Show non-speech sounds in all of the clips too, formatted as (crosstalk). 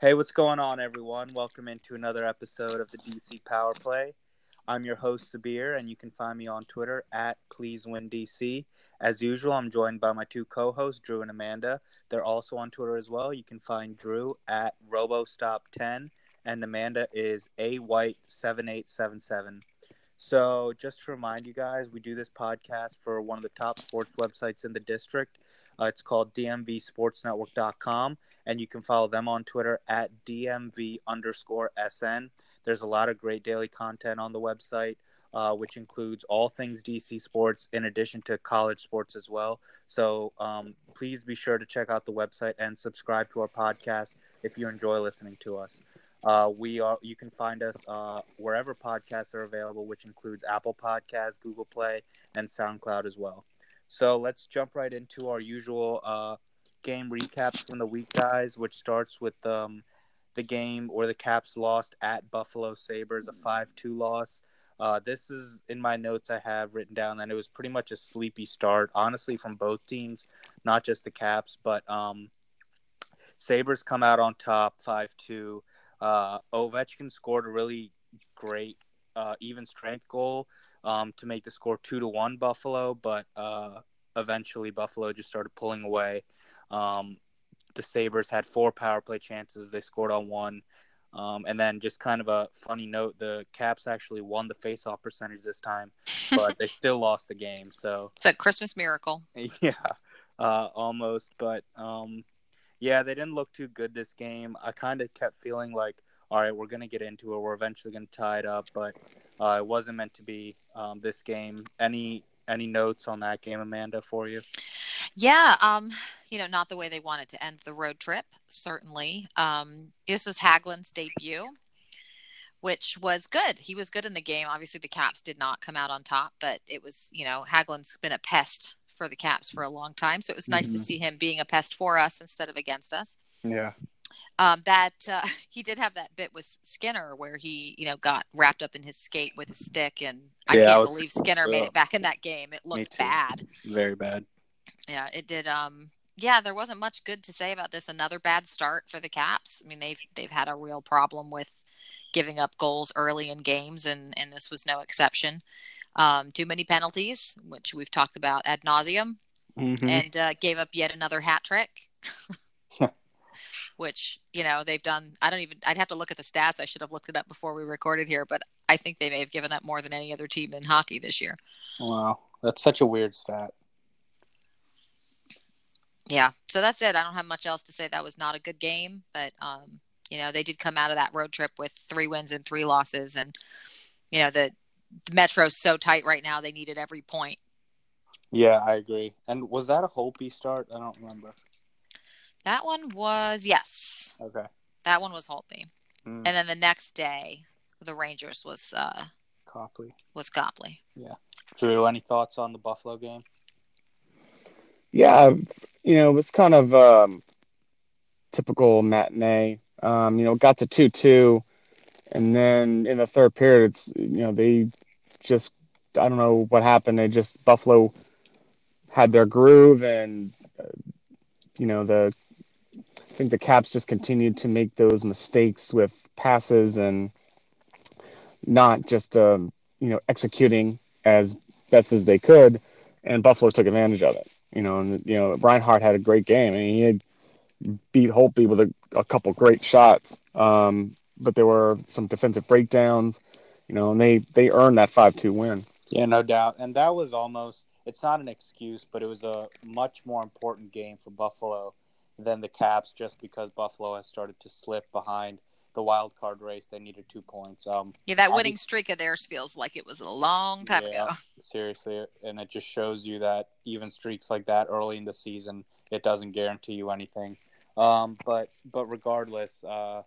Hey, what's going on, everyone? Welcome into another episode of the DC Power Play. I'm your host, Subir, and you can find me on Twitter at PleaseWinDC. As usual, I'm joined by my two co hosts, Drew and Amanda. They're also on Twitter as well. You can find Drew at RoboStop10, and Amanda is AWhite7877. So, just to remind you guys, we do this podcast for one of the top sports websites in the district. Uh, it's called DMVSportsNetwork.com and you can follow them on Twitter at DMV underscore SN. There's a lot of great daily content on the website, uh, which includes all things DC sports in addition to college sports as well. So um, please be sure to check out the website and subscribe to our podcast if you enjoy listening to us. Uh, we are you can find us uh, wherever podcasts are available, which includes Apple Podcasts, Google Play, and SoundCloud as well. So let's jump right into our usual uh, game recaps from the week, guys, which starts with um, the game where the Caps lost at Buffalo Sabres, a 5 2 loss. Uh, this is in my notes I have written down that it was pretty much a sleepy start, honestly, from both teams, not just the Caps, but um, Sabres come out on top 5 2. Uh, Ovechkin scored a really great uh, even strength goal um, to make the score 2 to 1 Buffalo, but uh, eventually Buffalo just started pulling away. Um, the Sabres had four power play chances. They scored on one. Um, and then just kind of a funny note, the Caps actually won the faceoff percentage this time, (laughs) but they still lost the game. So it's a Christmas miracle. (laughs) Yeah, uh, almost. But um, yeah, they didn't look too good this game. I kind of kept feeling like, all right, we're going to get into it. We're eventually going to tie it up, but uh, it wasn't meant to be um, this game. Any any notes on that game, Amanda, for you? Yeah, um, you know, not the way they wanted to end the road trip, certainly. Um, this was Hagelin's debut, which was good. He was good in the game. Obviously, the Caps did not come out on top, but it was, you know, Hagelin's been a pest for the Caps for a long time. So it was nice mm-hmm. to see him being a pest for us instead of against us. Yeah. Um, that uh, (laughs) he did have that bit with Skinner where he, you know, got wrapped up in his skate with a stick, and I yeah, can't I was, believe Skinner uh, made it back in that game. It looked bad, very bad. Yeah, it did. Um, yeah, there wasn't much good to say about this. Another bad start for the Caps. I mean, they've they've had a real problem with giving up goals early in games, and and this was no exception. Um, too many penalties, which we've talked about ad nauseum, mm-hmm. and uh, gave up yet another hat trick. (laughs) which you know they've done. I don't even. I'd have to look at the stats. I should have looked it up before we recorded here, but I think they may have given up more than any other team in hockey this year. Wow, that's such a weird stat yeah, so that's it. I don't have much else to say. That was not a good game, but um, you know they did come out of that road trip with three wins and three losses, and you know the, the Metro's so tight right now. They needed every point. Yeah, I agree. And was that a Holtby start? I don't remember. That one was yes. Okay. That one was Holtby, mm. and then the next day, the Rangers was uh, Copley. Was Copley. Yeah. Drew, any thoughts on the Buffalo game? Yeah, you know, it was kind of um, typical matinee. Um, you know, got to two two, and then in the third period, it's you know they just I don't know what happened. They just Buffalo had their groove, and uh, you know the I think the Caps just continued to make those mistakes with passes and not just um, you know executing as best as they could, and Buffalo took advantage of it. You know, and you know Reinhart had a great game. I mean, he had beat Holtby with a, a couple great shots, um, but there were some defensive breakdowns. You know, and they they earned that five two win. Yeah, no doubt. And that was almost it's not an excuse, but it was a much more important game for Buffalo than the Caps just because Buffalo has started to slip behind the wild card race, they needed two points. Um, yeah, that winning streak of theirs feels like it was a long time yeah, ago. (laughs) Seriously, and it just shows you that even streaks like that early in the season, it doesn't guarantee you anything. Um, but but regardless, uh,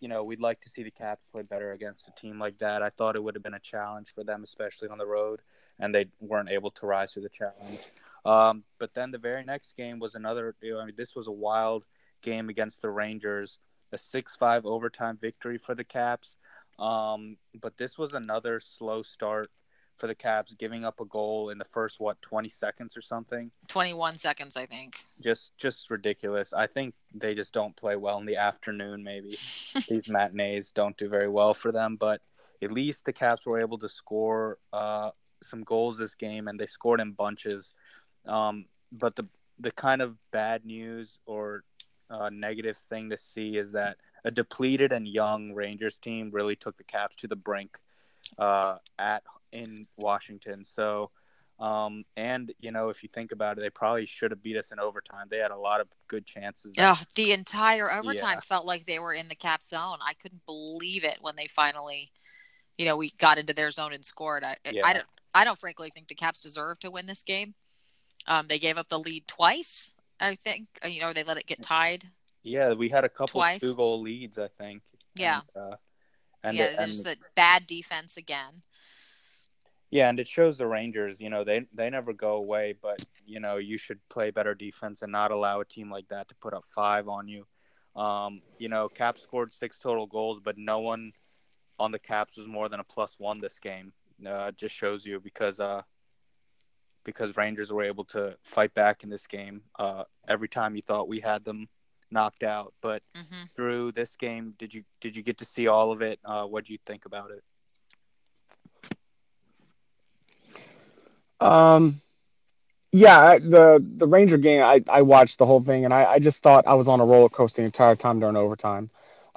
you know, we'd like to see the Caps play better against a team like that. I thought it would have been a challenge for them, especially on the road, and they weren't able to rise to the challenge. Um, but then the very next game was another. You know, I mean, this was a wild game against the Rangers a 6-5 overtime victory for the Caps. Um, but this was another slow start for the Caps, giving up a goal in the first what twenty seconds or something. Twenty one seconds, I think. Just just ridiculous. I think they just don't play well in the afternoon. Maybe (laughs) these matinees don't do very well for them, but at least the Caps were able to score uh, some goals this game, and they scored in bunches. Um, but the the kind of bad news or uh, negative thing to see is that a depleted and young Rangers team really took the Caps to the brink uh, at in Washington. So, um, and you know, if you think about it, they probably should have beat us in overtime. They had a lot of good chances. Yeah, the entire overtime yeah. felt like they were in the Cap zone. I couldn't believe it when they finally, you know, we got into their zone and scored. I, yeah. I don't, I don't frankly think the Caps deserve to win this game. Um, they gave up the lead twice. I think uh, you know they let it get tied. Yeah, we had a couple two goal leads. I think. Yeah. And, uh, and yeah, there's the bad defense again. Yeah, and it shows the Rangers. You know, they they never go away, but you know you should play better defense and not allow a team like that to put up five on you. Um, you know, Caps scored six total goals, but no one on the Caps was more than a plus one this game. Uh, just shows you because uh, because Rangers were able to fight back in this game. Uh, every time you thought we had them knocked out, but mm-hmm. through this game, did you did you get to see all of it? Uh, what do you think about it? Um, yeah, the the Ranger game, I, I watched the whole thing, and I, I just thought I was on a roller coaster the entire time during overtime.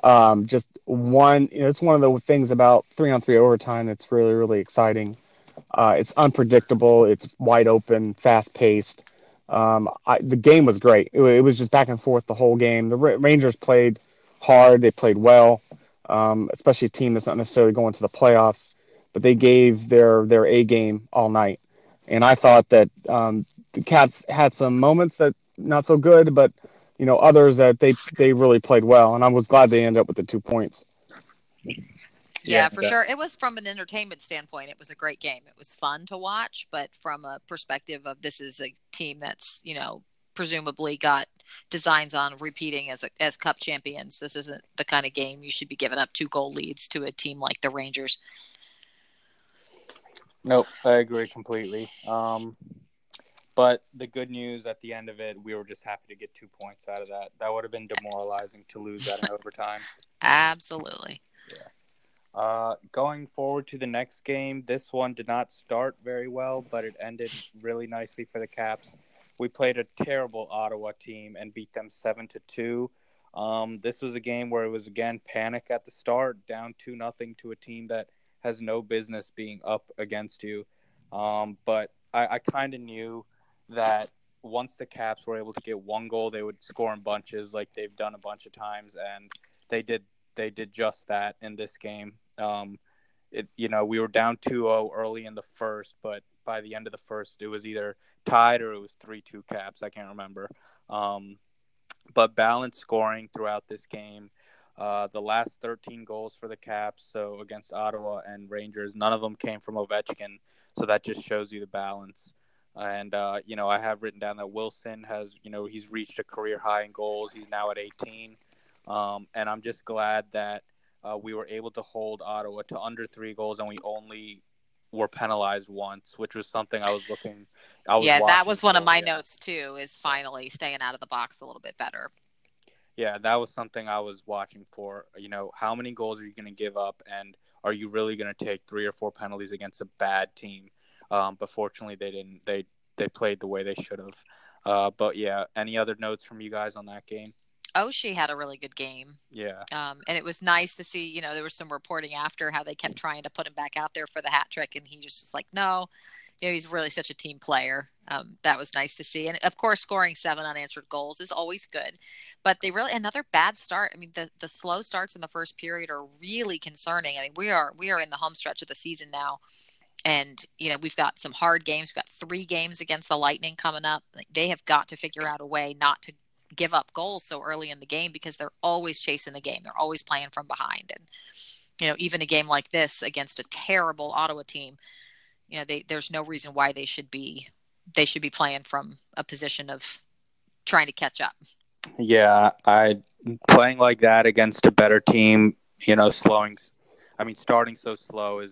Um, just one, you know, it's one of the things about three on three overtime that's really really exciting. Uh, it's unpredictable. It's wide open, fast paced. Um, the game was great. It, it, was just back and forth the whole game. The Rangers played hard. They played well, um, especially a team that's not necessarily going to the playoffs, but they gave their their A game all night. And I thought that um, the Caps had some moments that not so good, but you know others that they they really played well. And I was glad they ended up with the two points. Yeah, yeah for sure. It was from an entertainment standpoint. It was a great game. It was fun to watch, but from a perspective of this is a team that's you know presumably got designs on repeating as a, as cup champions. This isn't the kind of game you should be giving up two goal leads to a team like the Rangers. Nope, I agree completely. Um, but the good news at the end of it, we were just happy to get two points out of that. That would have been demoralizing to lose that in (laughs) overtime. Absolutely. Yeah. Uh, going forward to the next game, this one did not start very well, but it ended really nicely for the Caps. We played a terrible Ottawa team and beat them seven to two. Um, this was a game where it was again panic at the start, down two nothing to a team that has no business being up against you. Um, but I, I kind of knew that once the Caps were able to get one goal, they would score in bunches like they've done a bunch of times, and they did they did just that in this game. Um, it you know we were down 2-0 early in the first, but by the end of the first, it was either tied or it was three two Caps. I can't remember. Um, but balanced scoring throughout this game. Uh, the last 13 goals for the Caps, so against Ottawa and Rangers, none of them came from Ovechkin. So that just shows you the balance. And uh, you know, I have written down that Wilson has, you know, he's reached a career high in goals. He's now at 18, um, and I'm just glad that uh, we were able to hold Ottawa to under three goals, and we only were penalized once, which was something I was looking. I was yeah, that was one of my notes too. Is finally staying out of the box a little bit better yeah, that was something I was watching for. You know, how many goals are you going to give up, and are you really going to take three or four penalties against a bad team? Um, but fortunately, they didn't. They they played the way they should have. Uh, but yeah, any other notes from you guys on that game? Oh, she had a really good game. Yeah. Um, and it was nice to see. You know, there was some reporting after how they kept trying to put him back out there for the hat trick, and he just was like, no, you know, he's really such a team player. Um, that was nice to see. And of course, scoring seven unanswered goals is always good. But they really another bad start. I mean, the the slow starts in the first period are really concerning. I mean, we are we are in the home stretch of the season now. And you know we've got some hard games. We've got three games against the Lightning coming up. They have got to figure out a way not to give up goals so early in the game because they're always chasing the game. They're always playing from behind. And you know, even a game like this against a terrible Ottawa team, you know they, there's no reason why they should be they should be playing from a position of trying to catch up yeah i playing like that against a better team you know slowing i mean starting so slow is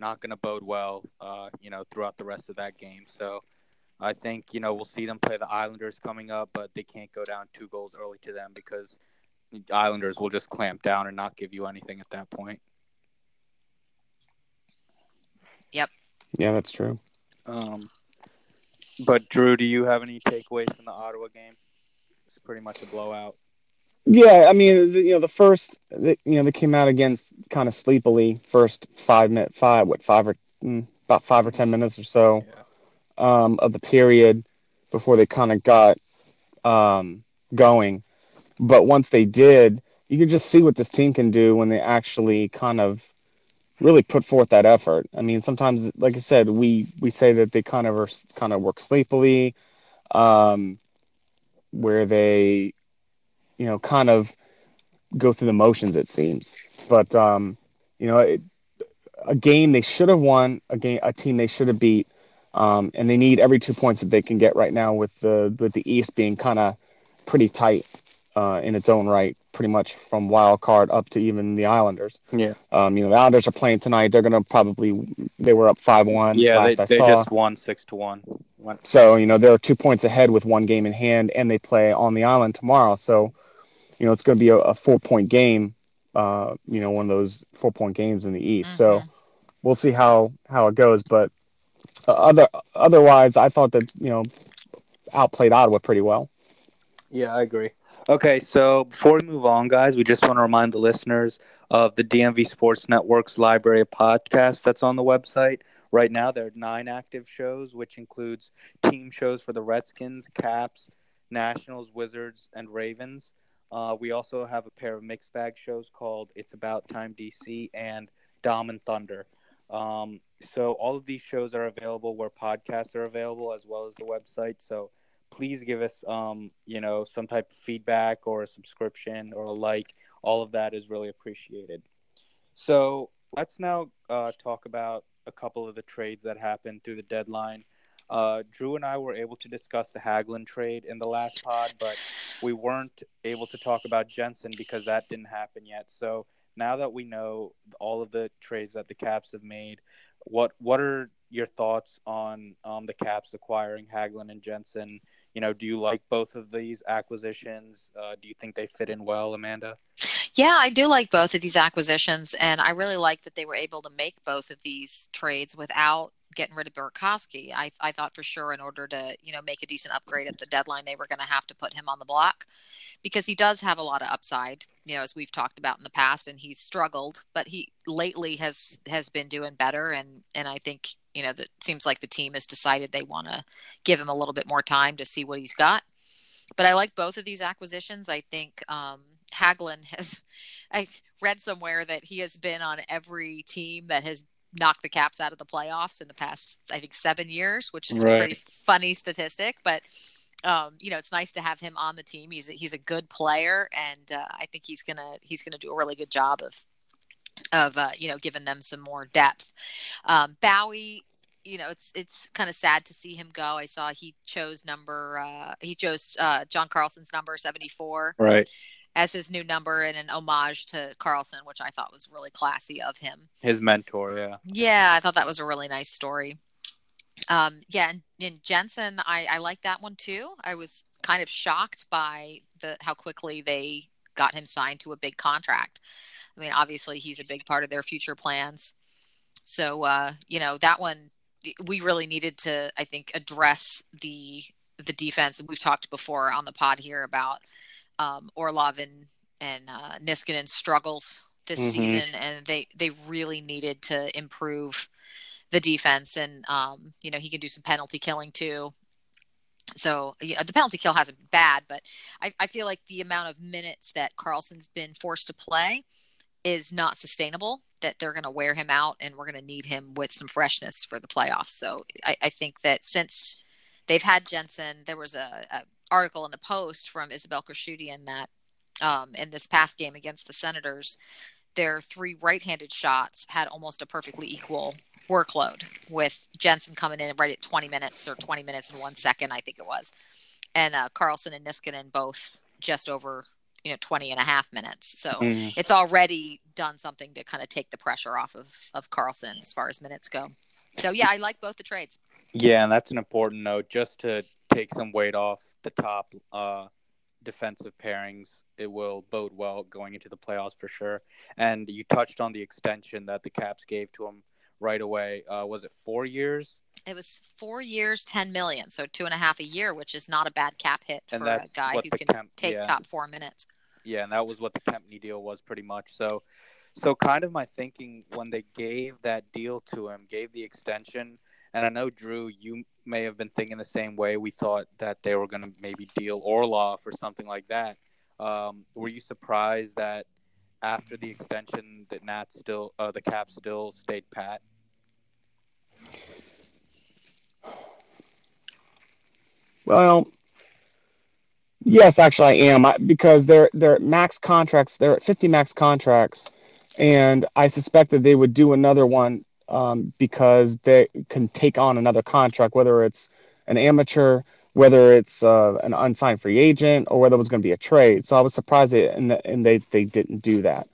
not going to bode well, uh, you know, throughout the rest of that game. So I think you know we'll see them play the Islanders coming up, but they can't go down two goals early to them because the Islanders will just clamp down and not give you anything at that point. Yep. Yeah, that's true. Um, but Drew, do you have any takeaways from the Ottawa game? It's pretty much a blowout. Yeah, I mean, you know, the first, you know, they came out against kind of sleepily first five minute five what five or mm, about five or ten minutes or so yeah. Um, of the period before they kind of got um, going. But once they did, you can just see what this team can do when they actually kind of really put forth that effort. I mean, sometimes, like I said, we we say that they kind of are kind of work sleepily, um, where they you know, kind of go through the motions. It seems, but um, you know, it, a game they should have won, a game, a team they should have beat, um, and they need every two points that they can get right now with the with the East being kind of pretty tight uh, in its own right, pretty much from wild card up to even the Islanders. Yeah. Um, you know, the Islanders are playing tonight. They're gonna probably they were up five one. Yeah, they, they just won six to one. So you know they're two points ahead with one game in hand, and they play on the island tomorrow. So you know, it's going to be a, a four point game. Uh, you know, one of those four point games in the East. Mm-hmm. So we'll see how how it goes. But other otherwise, I thought that you know outplayed Ottawa pretty well. Yeah, I agree. Okay, so before we move on, guys, we just want to remind the listeners of the DMV Sports Network's library of podcasts that's on the website. Right now, there are nine active shows, which includes team shows for the Redskins, Caps, Nationals, Wizards, and Ravens. Uh, we also have a pair of mixed bag shows called It's About Time DC and Dom and Thunder. Um, so all of these shows are available where podcasts are available as well as the website. So please give us, um, you know, some type of feedback or a subscription or a like. All of that is really appreciated. So let's now uh, talk about a couple of the trades that happened through the deadline. Uh, Drew and I were able to discuss the Hagelin trade in the last pod, but we weren't able to talk about Jensen because that didn't happen yet. So now that we know all of the trades that the Caps have made, what what are your thoughts on um, the Caps acquiring Hagelin and Jensen? You know, do you like both of these acquisitions? Uh, do you think they fit in well, Amanda? Yeah, I do like both of these acquisitions, and I really like that they were able to make both of these trades without getting rid of Burakovsky. I, I thought for sure in order to, you know, make a decent upgrade at the deadline, they were going to have to put him on the block because he does have a lot of upside, you know, as we've talked about in the past and he's struggled, but he lately has, has been doing better. And, and I think, you know, that seems like the team has decided they want to give him a little bit more time to see what he's got. But I like both of these acquisitions. I think um, Hagelin has, (laughs) I read somewhere that he has been on every team that has knocked the Caps out of the playoffs in the past, I think, seven years, which is right. a pretty funny statistic. But um, you know, it's nice to have him on the team. He's a, he's a good player, and uh, I think he's gonna he's gonna do a really good job of of uh, you know giving them some more depth. Um, Bowey, you know, it's it's kind of sad to see him go. I saw he chose number uh, he chose uh, John Carlson's number seventy four. Right as his new number and an homage to Carlson, which I thought was really classy of him. His mentor, yeah. Yeah, I thought that was a really nice story. Um, yeah, and, and Jensen, I, I like that one too. I was kind of shocked by the how quickly they got him signed to a big contract. I mean, obviously he's a big part of their future plans. So uh, you know, that one we really needed to, I think, address the the defense. We've talked before on the pod here about um, Orlov and and uh, Niskanen struggles this mm-hmm. season, and they they really needed to improve the defense. And um, you know he can do some penalty killing too. So you know, the penalty kill hasn't been bad, but I, I feel like the amount of minutes that Carlson's been forced to play is not sustainable. That they're going to wear him out, and we're going to need him with some freshness for the playoffs. So I, I think that since they've had Jensen, there was a, a article in the Post from Isabelle Khurshudyan that um, in this past game against the Senators, their three right-handed shots had almost a perfectly equal workload, with Jensen coming in right at 20 minutes or 20 minutes and one second, I think it was, and uh, Carlson and Niskanen both just over you know 20 and a half minutes. So Mhm. it's already done something to kind of take the pressure off of of Carlson as far as minutes go. So yeah, I like both the trades. Yeah, and that's an important note just to take some weight off the top uh, defensive pairings. It will bode well going into the playoffs for sure. And you touched on the extension that the Caps gave to him right away. Uh, was it four years? It was four years, ten million, so two and a half a year, which is not a bad cap hit And for a guy who can Kemp- take yeah. top four minutes. Yeah, and that was what the Kempny deal was pretty much. So, so kind of my thinking when they gave that deal to him, gave the extension, and I know Drew, you may have been thinking the same way. We thought that they were going to maybe deal Orlov or something like that. Um, were you surprised that after the extension, that Nat still, uh, the cap still stayed pat? Well, yes, actually, I am I, because they're they're at max contracts. They're at 50 max contracts, and I suspect that they would do another one um, because they can take on another contract, whether it's an amateur, whether it's uh, an unsigned free agent, or whether it was going to be a trade. So I was surprised, they, and, and they they didn't do that.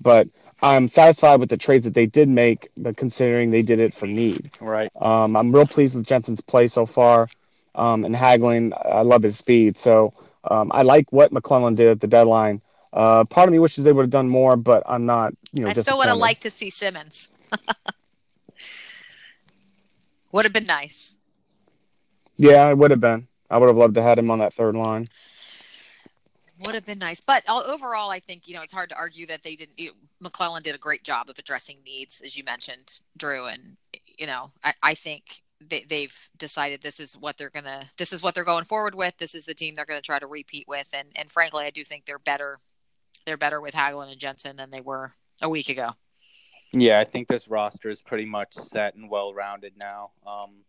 But I'm satisfied with the trades that they did make, but considering they did it for need. Right. Um, I'm real pleased with Jensen's play so far. Um, and Hagelin, I love his speed. So um, I like what MacLellan did at the deadline. Uh, part of me wishes they would have done more, but I'm not, you know, I still would have liked to see Simmonds. (laughs) would have been nice. Yeah, it would have been. I would have loved to have him on that third line. Would have been nice, but overall, I think you know it's hard to argue that they didn't. You know, MacLellan did a great job of addressing needs, as you mentioned, Drew, and you know I, I think they, they've decided this is what they're gonna, this is what they're going forward with. This is the team they're gonna try to repeat with, and and frankly, I do think they're better. They're better with Hagelin and Jensen than they were a week ago. Yeah, I think this roster is pretty much set and well rounded now. Um,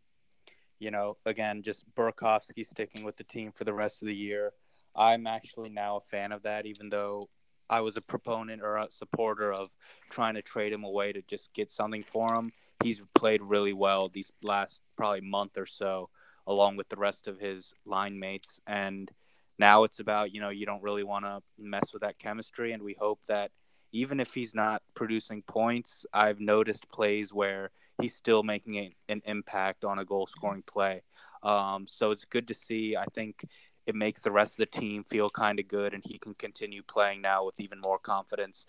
you know, again, just Burakovsky sticking with the team for the rest of the year. I'm actually now a fan of that, even though I was a proponent or a supporter of trying to trade him away to just get something for him. He's played really well these last probably month or so, along with the rest of his line mates. And now it's about, you know, you don't really want to mess with that chemistry. And we hope that even if he's not producing points, I've noticed plays where he's still making a, an impact on a goal scoring play. Um, so it's good to see. I think it makes the rest of the team feel kind of good, and he can continue playing now with even more confidence.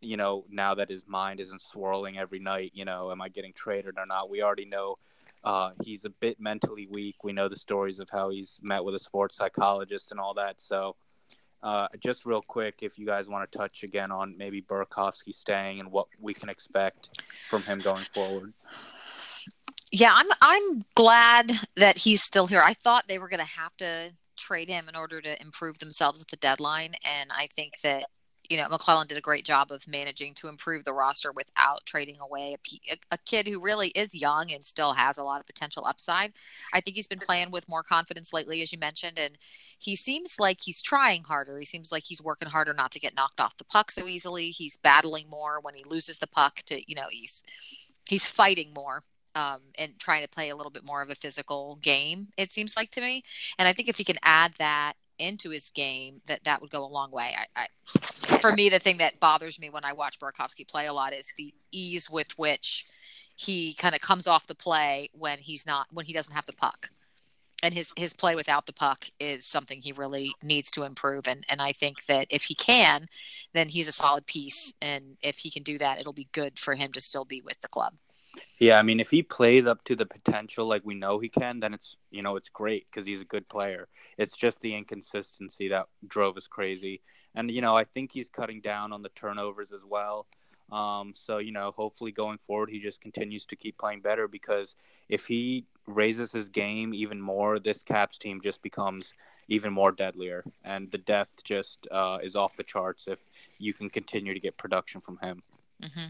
You know, now that his mind isn't swirling every night, you know, am I getting traded or not? We already know uh, he's a bit mentally weak. We know the stories of how he's met with a sports psychologist and all that. So, uh, just real quick, if you guys want to touch again on maybe Burakovsky staying and what we can expect from him going forward. Yeah, I'm I'm glad that he's still here. I thought they were going to have to trade him in order to improve themselves at the deadline, and I think that you know MacLellan did a great job of managing to improve the roster without trading away a, a, kid who really is young and still has a lot of potential upside. I think he's been playing with more confidence lately, as you mentioned, and he seems like he's trying harder. He seems like he's working harder not to get knocked off the puck so easily. He's battling more when he loses the puck. To you know, he's he's fighting more um, and trying to play a little bit more of a physical game. It seems like to me, and I think if he can add that into his game, that that would go a long way. I, I for me, the thing that bothers me when I watch Burakovsky play a lot is the ease with which he kind of comes off the play when he's not when he doesn't have the puck. And his, his play without the puck is something he really needs to improve. And, and I think that if he can, then he's a solid piece. And if he can do that, it'll be good for him to still be with the club. Yeah, I mean, if he plays up to the potential like we know he can, then it's you know it's great because he's a good player. It's just the inconsistency that drove us crazy, and you know I think he's cutting down on the turnovers as well. Um, so you know, hopefully going forward, he just continues to keep playing better because if he raises his game even more, this Caps team just becomes even more deadlier, and the depth just uh, is off the charts if you can continue to get production from him. Mm-hmm.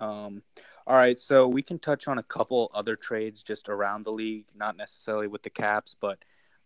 Um, all right, so we can touch on a couple other trades just around the league, not necessarily with the Caps, but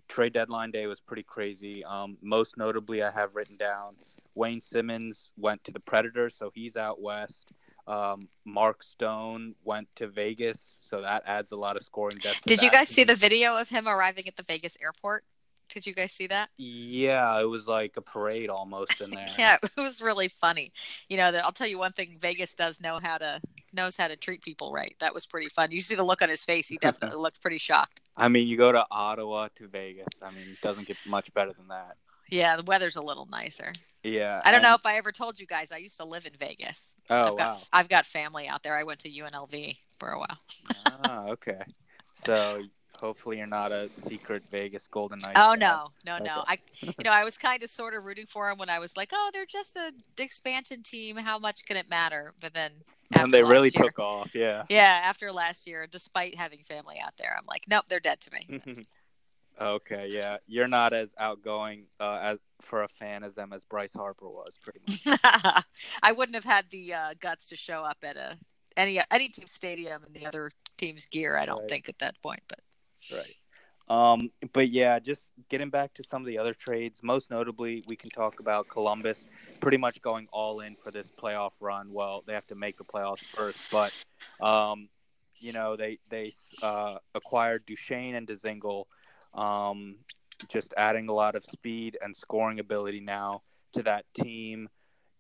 trade deadline day was pretty crazy. Um, most notably, I have written down Wayne Simmonds went to the Predators, so he's out west. Um, Mark Stone went to Vegas, so that adds a lot of scoring depth. Did you guys see the video of him arriving at the Vegas airport? Did you guys see that? Yeah, it was like a parade almost in (laughs) there. yeah, it was really funny. You know, I'll tell you one thing: Vegas does know how to knows how to treat people right. That was pretty fun. You see the look on his face; he (laughs) definitely looked pretty shocked. I mean, you go to Ottawa to Vegas. I mean, it doesn't get much better than that. Yeah, the weather's a little nicer. Yeah. I don't and- know if I ever told you guys. I used to live in Vegas. Oh I've got wow. I've got family out there. I went to UNLV for a while. ah, okay. So hopefully you're not a secret Vegas Golden Knights. Oh fan. no, no, no. I, you know, I was kind of sort of rooting for them when I was like, oh, they're just a expansion team. How much can it matter? But then after And they really year- took off. Yeah. Yeah, after last year, despite having family out there, I'm like, nope, they're dead to me. (laughs) okay. Yeah. You're not as outgoing uh, as for a fan as them as Bryce Harper was, pretty much. (laughs) I wouldn't have had the uh, guts to show up at a any any team stadium in the other team's gear. I don't Right. think at that point, but Right. Um, but yeah, just getting back to some of the other trades, most notably, we can talk about Columbus pretty much going all in for this playoff run. Well, they have to make the playoffs first, but um, you know they they uh, acquired Duchene and Dzingel, um, just adding a lot of speed and scoring ability now to that team.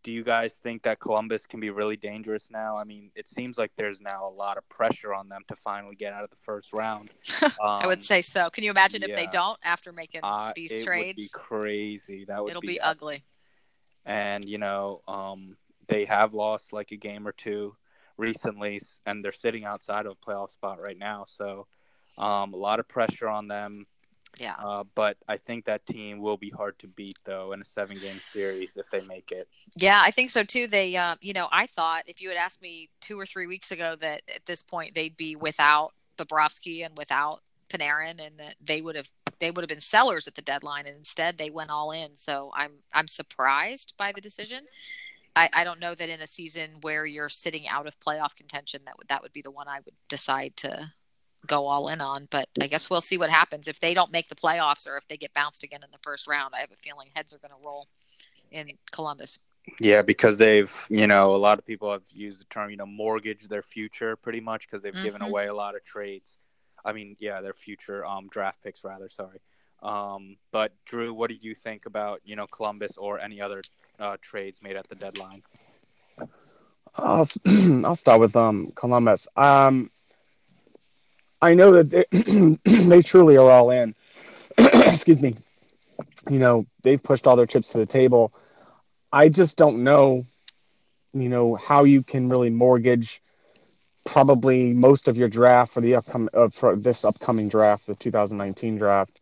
Do you guys think that Columbus can be really dangerous now? I mean, it seems like there's now a lot of pressure on them to finally get out of the first round. (laughs) I would Um, say so. Can you imagine if they don't after making uh, these it would be trades? crazy. That would It'll be, be ugly. And you know, um, they have lost like a game or two recently, and they're sitting outside of a playoff spot right now. So, um, a lot of pressure on them. Yeah. Uh, but I think that team will be hard to beat, though, in a seven-game series if they make it. Yeah, I think so too. They, uh, you know, I thought if you had asked me two or three weeks ago that at this point they'd be without Bobrovsky and without Panarin, and that they would have they would have been sellers at the deadline, and instead they went all in. So I'm I'm surprised by the decision. I, I don't know that in a season where you're sitting out of playoff contention that would that would be the one I would decide to go all in on. But I guess we'll see what happens if they don't make the playoffs or if they get bounced again in the first round. I have a feeling heads are going to roll in Columbus. Yeah, because they've, you know, a lot of people have used the term, you know, mortgage their future pretty much because they've given Mhm. away a lot of trades. I mean, yeah, their future um, draft picks, rather. Sorry. Um, but Drew, what do you think about, you know, Columbus or any other uh, trades made at the deadline? I'll (clears throat) s- I'll start with um Columbus. Um, I know that (clears throat) they truly are all in. (clears throat) Excuse me. You know they've pushed all their chips to the table. I just don't know, you know, how you can really mortgage probably most of your draft for the upcoming uh, for this upcoming draft, the 2019 draft,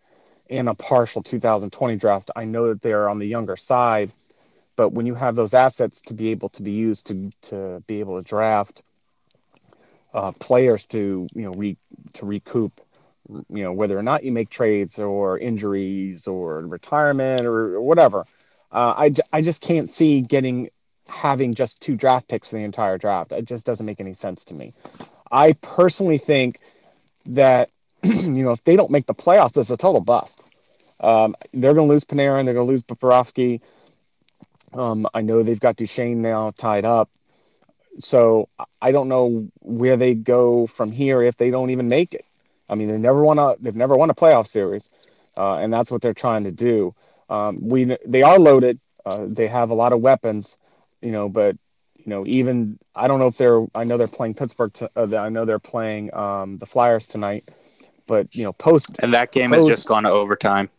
and a partial 2020 draft. I know that they are on the younger side but when you have those assets to be able to be used to to be able to draft uh, players to you know re, to recoup you know whether or not you make trades or injuries or retirement or whatever. Uh, I, I just can't see getting having just two draft picks for the entire draft. It just doesn't make any sense to me. I personally think that (clears throat) you know if they don't make the playoffs it's a total bust. Um, they're going to lose Panarin they're going to lose Bobrovsky. Um, I know they've got Duchene now tied up. So I don't know where they go from here if they don't even make it. I mean, they never won a they've never won a playoff series, uh, and that's what they're trying to do. Um, we they are loaded. Uh, they have a lot of weapons, you know, but you know, even I don't know if they're. I know they're playing Pittsburgh. To, uh, I know they're playing um, the Flyers tonight, but you know, post. And that game has just gone to overtime.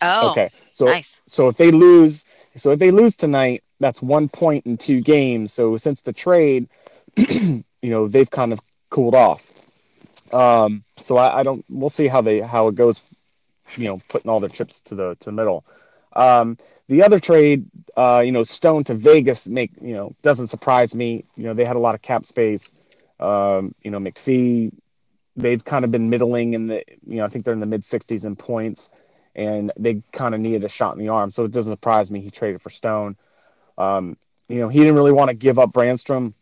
Oh, Okay, so nice. so if they lose, so if they lose tonight, that's one point in two games. So since the trade, (clears throat) you know, they've kind of cooled off. Um, so I, I don't. We'll see how they how it goes. You know, putting all their chips to the to the middle. Um, the other trade, uh, you know, Stone to Vegas make you know doesn't surprise me. You know, they had a lot of cap space. Um, you know, McPhee, they've kind of been middling in the. You know, I think they're in the mid 60s in points and they kind of needed a shot in the arm. So it doesn't surprise me he traded for Stone. Um, you know, he didn't really want to give up Brannstrom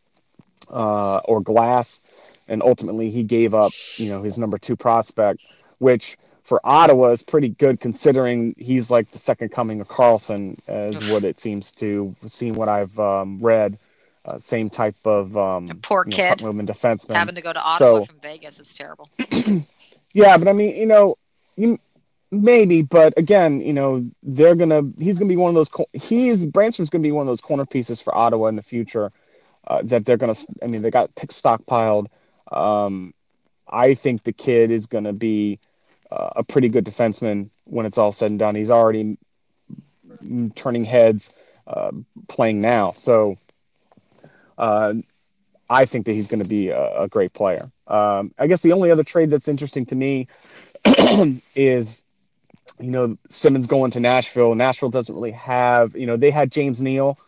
uh, or Glass, and ultimately he gave up, you know, his number two prospect, which for Ottawa is pretty good considering he's like the second coming of Carlson, as what it seems to seeing what I've um, read. Uh, same type of um, Poor you know, kid. defenseman. Having to go to Ottawa so- from Vegas is terrible. (clears throat) Yeah, but I mean, you know, you maybe, but again, you know, they're gonna. He's gonna be one of those. He's Brannstrom's gonna be one of those corner pieces for Ottawa in the future. Uh, that they're gonna. I mean, they got picks stockpiled. Um, I think the kid is gonna be uh, a pretty good defenseman when it's all said and done. He's already turning heads, uh, playing now. So uh, I think that he's going to be a, a, great player. Um, I guess the only other trade that's interesting to me (clears throat) is, you know, Simmonds going to Nashville. Nashville doesn't really have, you know, they had James Neal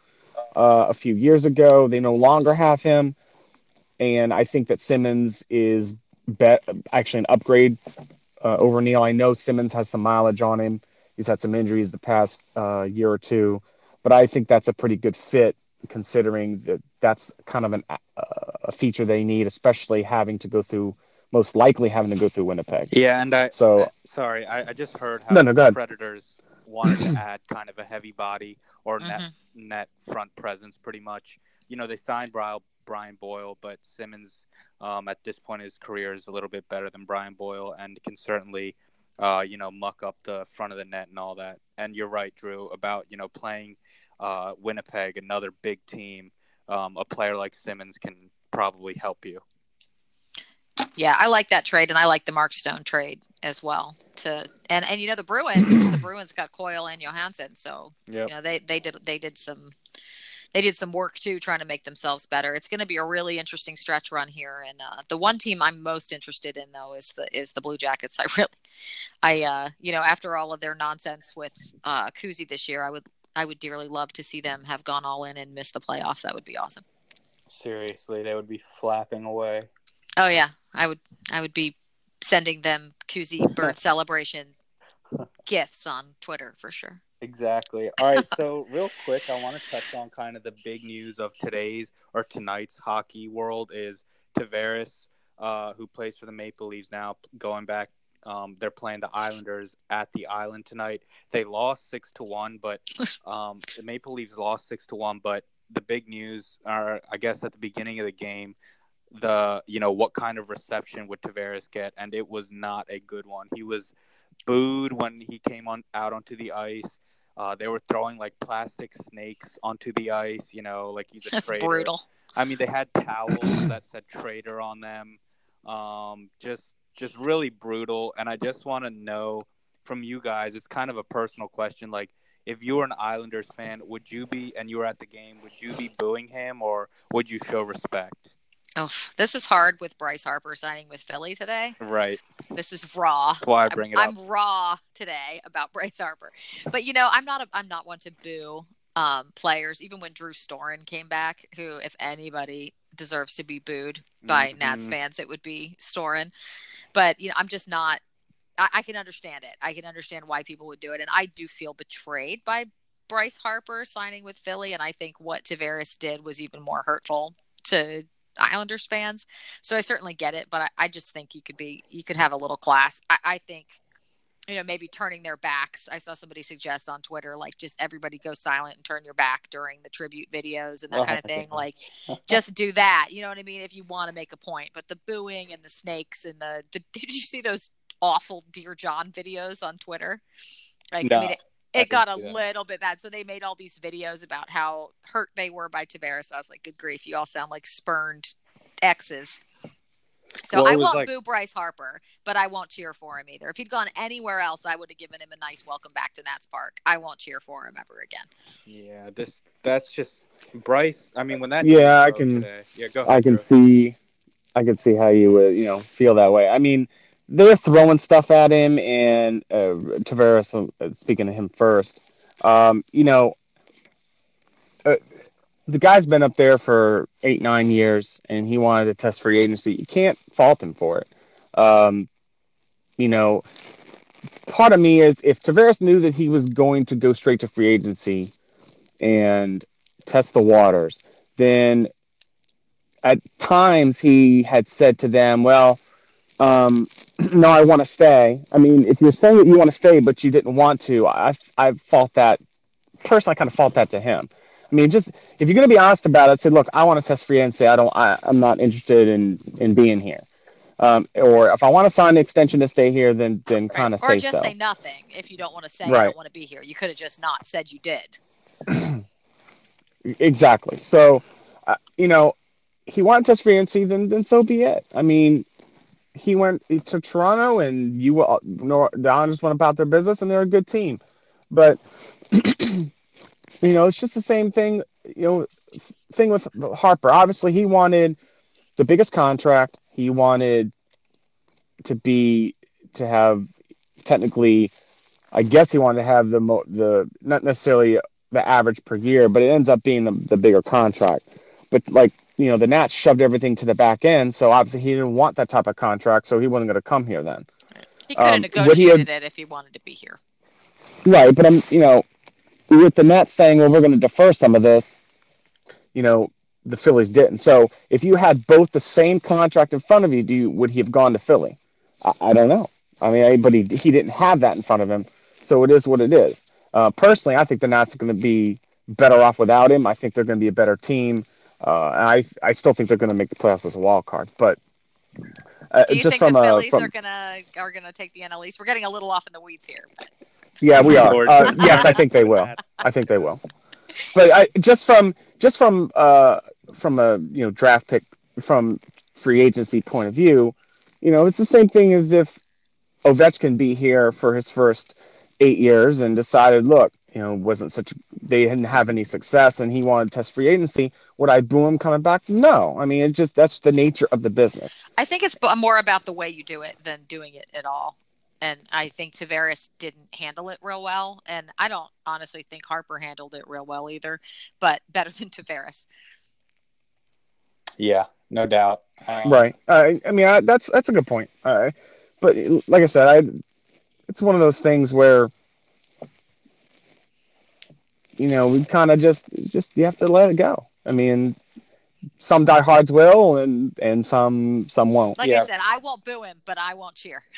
uh, a few years ago. They no longer have him. And I think that Simmonds is bet actually an upgrade uh, over Neal. I know Simmonds has some mileage on him. He's had some injuries the past uh, year or two, but I think that's a pretty good fit considering that that's kind of an, uh, a feature they need, especially having to go through most likely having to go through Winnipeg. Yeah, and I so sorry, I, I just heard how no, no, the Predators wanted to add (laughs) kind of a heavy body or net mm-hmm. net front presence, pretty much. You know, they signed Brian, Brian Boyle, but Simmonds um, at this point in his career is a little bit better than Brian Boyle and can certainly uh, you know, muck up the front of the net and all that. And you're right, Drew, about you know playing uh, Winnipeg, another big team. Um, a player like Simmonds can probably help you. Yeah, I like that trade, and I like the Mark Stone trade as well. To and and you know the Bruins, the (clears throat) Bruins got Coyle and Johansson, so yep. you know they they did they did some they did some work too trying to make themselves better. It's going to be a really interesting stretch run here. And uh, the one team I'm most interested in though is the is the Blue Jackets. (laughs) I really, I uh, you know after all of their nonsense with uh, Kuzi this year, I would I would dearly love to see them have gone all in and miss the playoffs. That would be awesome. Seriously, they would be flapping away. Oh yeah, I would I would be sending them Kuzi (laughs) bird celebration gifts on Twitter for sure. Exactly. All right. So, (laughs) real quick, I want to touch on kind of the big news of today's or tonight's hockey world is Tavares, uh, who plays for the Maple Leafs now, going back. Um, they're playing the Islanders at the Island tonight. They lost six to one, but (laughs) um, the Maple Leafs lost six to one. But the big news, are, I guess, at the beginning of the game, the you know what kind of reception would Tavares get, and it was not a good one. He was booed when he came on out onto the ice. Uh, they were throwing like plastic snakes onto the ice, you know, like he's a That's traitor. brutal. I mean, they had towels that said traitor on them. Um, just, just really brutal. And I just want to know from you guys. It's kind of a personal question. Like, if you were an Islanders fan, would you be, and you were at the game, would you be booing him or would you show respect? Oh, this is hard with Bryce Harper signing with Philly today. Right. This is raw. That's why I bring I'm, it up. I'm raw today about (laughs) Bryce Harper, but you know, I'm not a, I'm not one to boo um, players. Even when Drew Storen came back, who, if anybody deserves to be booed by mm-hmm. Nats fans, it would be Storen. But you know, I'm just not. I, I can understand it. I can understand why people would do it, and I do feel betrayed by Bryce Harper signing with Philly, and I think what Tavares did was even more hurtful to Islanders fans. So I certainly get it, but I, I just think you could be you could have a little class. I, I, think you know maybe turning their backs. I saw somebody suggest on Twitter like just everybody go silent and turn your back during the tribute videos and that kind of thing. Like (laughs) just do that. You know what I mean? If you want to make a point. But the booing and the snakes and the, the (laughs) did you see those awful Dear John videos on Twitter? Like no. I mean, it, it got a little bit bad. So they made all these videos about how hurt they were by Tavares. I was like, good grief, you all sound like spurned exes. So well, I won't like... boo Bryce Harper, but I won't cheer for him either. If he'd gone anywhere else, I would have given him a nice welcome back to Nats Park. I won't cheer for him ever again. Yeah, this that's just Bryce. I mean, when that yeah, I can today, yeah, go ahead, I can see, I can see how you would you know feel that way. I mean, they're throwing stuff at him, and uh, Tavares, uh, speaking to him first, um, you know, uh, the guy's been up there for eight, nine years, and he wanted to test free agency. You can't fault him for it. Um, you know, part of me is if Tavares knew that he was going to go straight to free agency and test the waters, then at times he had said to them, well, um, (clears throat) no, I want to stay. I mean, if you're saying that you want to stay, but you didn't want to, I, I fault that. Personally, I kind of fault that to him. I mean, just if you're going to be honest about it, say, look, I want to test free and say I don't, I, I'm not interested in in being here. Um, or if I want to sign the extension to stay here, then then Right. kind of Or say just so. say nothing if you don't want to say I don't want to be here. You could have just not said you did. (clears throat) Exactly. So, uh, you know, he wanted to test free agency, then then so be it. I mean, he went to Toronto, and you nor the Islanders went about their business, and they're a good team. But (clears throat) you know, it's just the same thing. You know, thing with Harper. Obviously, he wanted the biggest contract. He wanted to be to have technically. I guess he wanted to have the mo- the not necessarily the average per year, but it ends up being the, the bigger contract. But like you know, the Nats shoved everything to the back end, so obviously he didn't want that type of contract, so he wasn't going to come here then. He could have Um, negotiated have- it if he wanted to be here. Right, but I'm you know, with the Nats saying, well, we're going to defer some of this, you know, the Phillies didn't. So if you had both the same contract in front of you, do you would he have gone to Philly? I, I don't know. I mean, I, but he he didn't have that in front of him, so it is what it is. Uh, personally, I think the Nats are going to be better off without him. I think they're going to be a better team. Uh, and I I still think they're going to make the playoffs as a wild card, but. Uh, Do you just think from the a Phillies from, are gonna are gonna take the NL East? We're getting a little off in the weeds here. But Yeah, we are. Uh, yes, I think they will. I think they will. But I just from just from uh from a you know draft pick from free agency point of view, you know, it's the same thing as if Ovechkin be here for his first eight years and decided, look, you know, wasn't such they didn't have any success and he wanted to test free agency. Would I boo him coming back? No. I mean, it just that's the nature of the business. I think it's more about the way you do it than doing it at all. And I think Tavares didn't handle it real well, and I don't honestly think Harper handled it real well either, but better (laughs) than Tavares. Yeah, no doubt. Um, Right. I I mean, I, that's that's a good point. Uh, but like I said, I it's one of those things where you know we kind of just just you have to let it go. I mean, some diehards will, and and some some won't. Like Yeah. I said, I won't boo him, but I won't cheer. (laughs)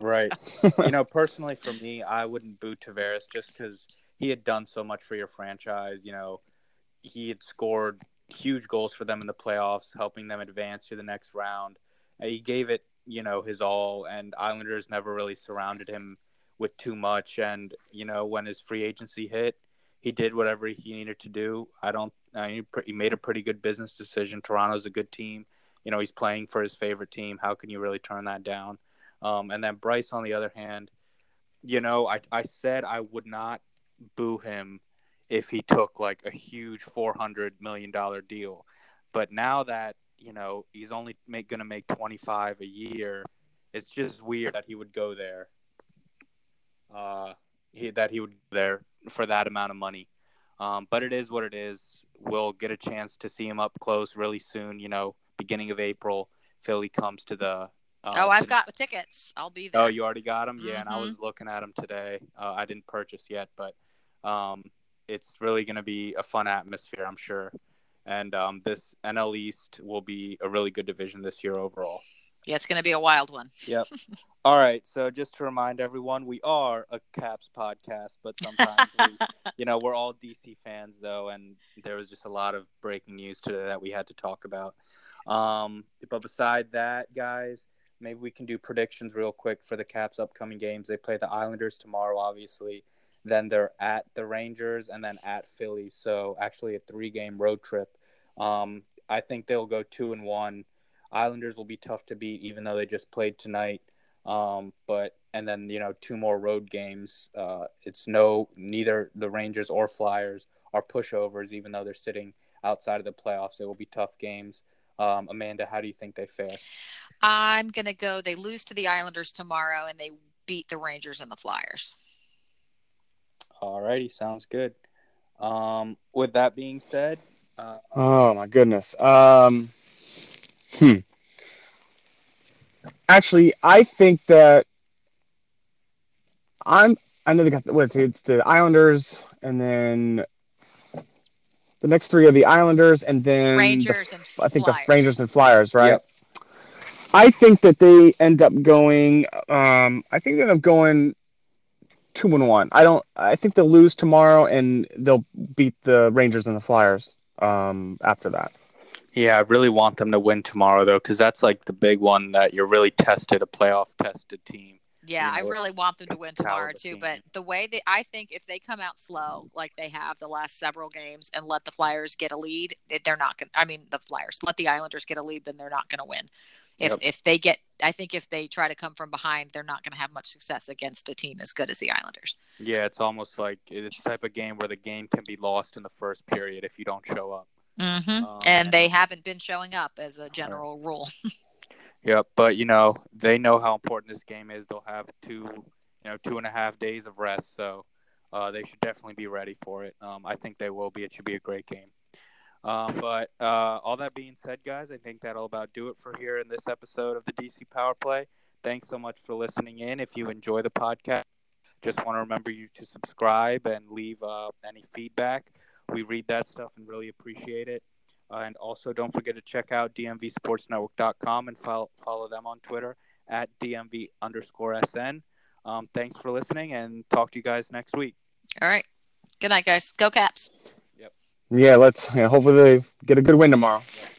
Right. you know, personally for me, I wouldn't boo Tavares just because he had done so much for your franchise. You know, he had scored huge goals for them in the playoffs, helping them advance to the next round. He gave it, you know, his all, and Islanders never really surrounded him with too much. And you know, when his free agency hit, he did whatever he needed to do. I don't. Uh, he, he made a pretty good business decision. Toronto's a good team. You know, he's playing for his favorite team. How can you really turn that down? Um, and then Bryce, on the other hand, you know, I, I said I would not boo him if he took like a huge $400 million deal. But now that, you know, he's only make, going to make 25 a year, it's just weird that he would go there. Uh, he, that he would there for that amount of money. Um, but it is what it is. We'll get a chance to see him up close really soon, you know, beginning of April. Philly comes to the uh, oh, I've to- got tickets. I'll be there. Oh, you already got them? Yeah, and I Mhm. was looking at them today. Uh, I didn't purchase yet, but um, it's really going to be a fun atmosphere, I'm sure. And um, this NL East will be a really good division this year overall. Yeah, it's going to be a wild one. Yep. (laughs) All right. So just to remind everyone, we are a Caps podcast, but sometimes we, (laughs) you know, we're all DC fans though, and there was just a lot of breaking news today that we had to talk about. Um, but beside that, guys, maybe we can do predictions real quick for the Caps' upcoming games. They play the Islanders tomorrow, obviously. Then they're at the Rangers and then at Philly. So actually, a three-game road trip. Um, I think they'll go two and one. Islanders will be tough to beat, even though they just played tonight. Um, but and then you know two more road games. Uh, it's no neither the Rangers or Flyers are pushovers, even though they're sitting outside of the playoffs. It will be tough games. Um, Amanda, how do you think they fare? I'm going to go. They lose to the Islanders tomorrow, and they beat the Rangers and the Flyers. Alrighty, sounds good. Um, with that being said, uh, Oh my goodness. Um, hmm. Actually, I think that I'm. I know they got what it's the Islanders, and then the next three are the Islanders, and then the- Rangers and I think Flyers. the Rangers and Flyers, right? Yep. I think that they end up going. Um, I think they end up going two and one. I don't. I think they'll lose tomorrow, and they'll beat the Rangers and the Flyers. Um, after that. Yeah, I really want them to win tomorrow though, because that's like the big one that you're really tested a playoff tested team. Yeah, you know, I really want them to win tomorrow too. team. But the way that I think if they come out slow like they have the last several games and let the Flyers get a lead, they're not going. to I mean, the Flyers let the Islanders get a lead, then they're not going to win. If Yep. if they get, I think if they try to come from behind, they're not going to have much success against a team as good as the Islanders. Yeah, it's almost like it's the type of game where the game can be lost in the first period if you don't show up. Hmm Um, and they haven't been showing up as a general rule. (laughs) Yep, but you know they know how important this game is. They'll have two, you know, two and a half days of rest, so uh, they should definitely be ready for it. Um, I think they will be. It should be a great game. Um, but uh, all that being said, guys, I think that'll about do it for here in this episode of the DC Power Play. Thanks so much for listening in. If you enjoy the podcast, just want to remember you to subscribe and leave uh, any feedback. We read that stuff and really appreciate it. Uh, and also, don't forget to check out dmvsportsnetwork.com and follow, follow them on Twitter at dmv underscore sn. Um, thanks for listening, and talk to you guys next week. All right. Good night, guys. Go Caps. Yep. Yeah, let's yeah, hopefully get a good win tomorrow. Yep.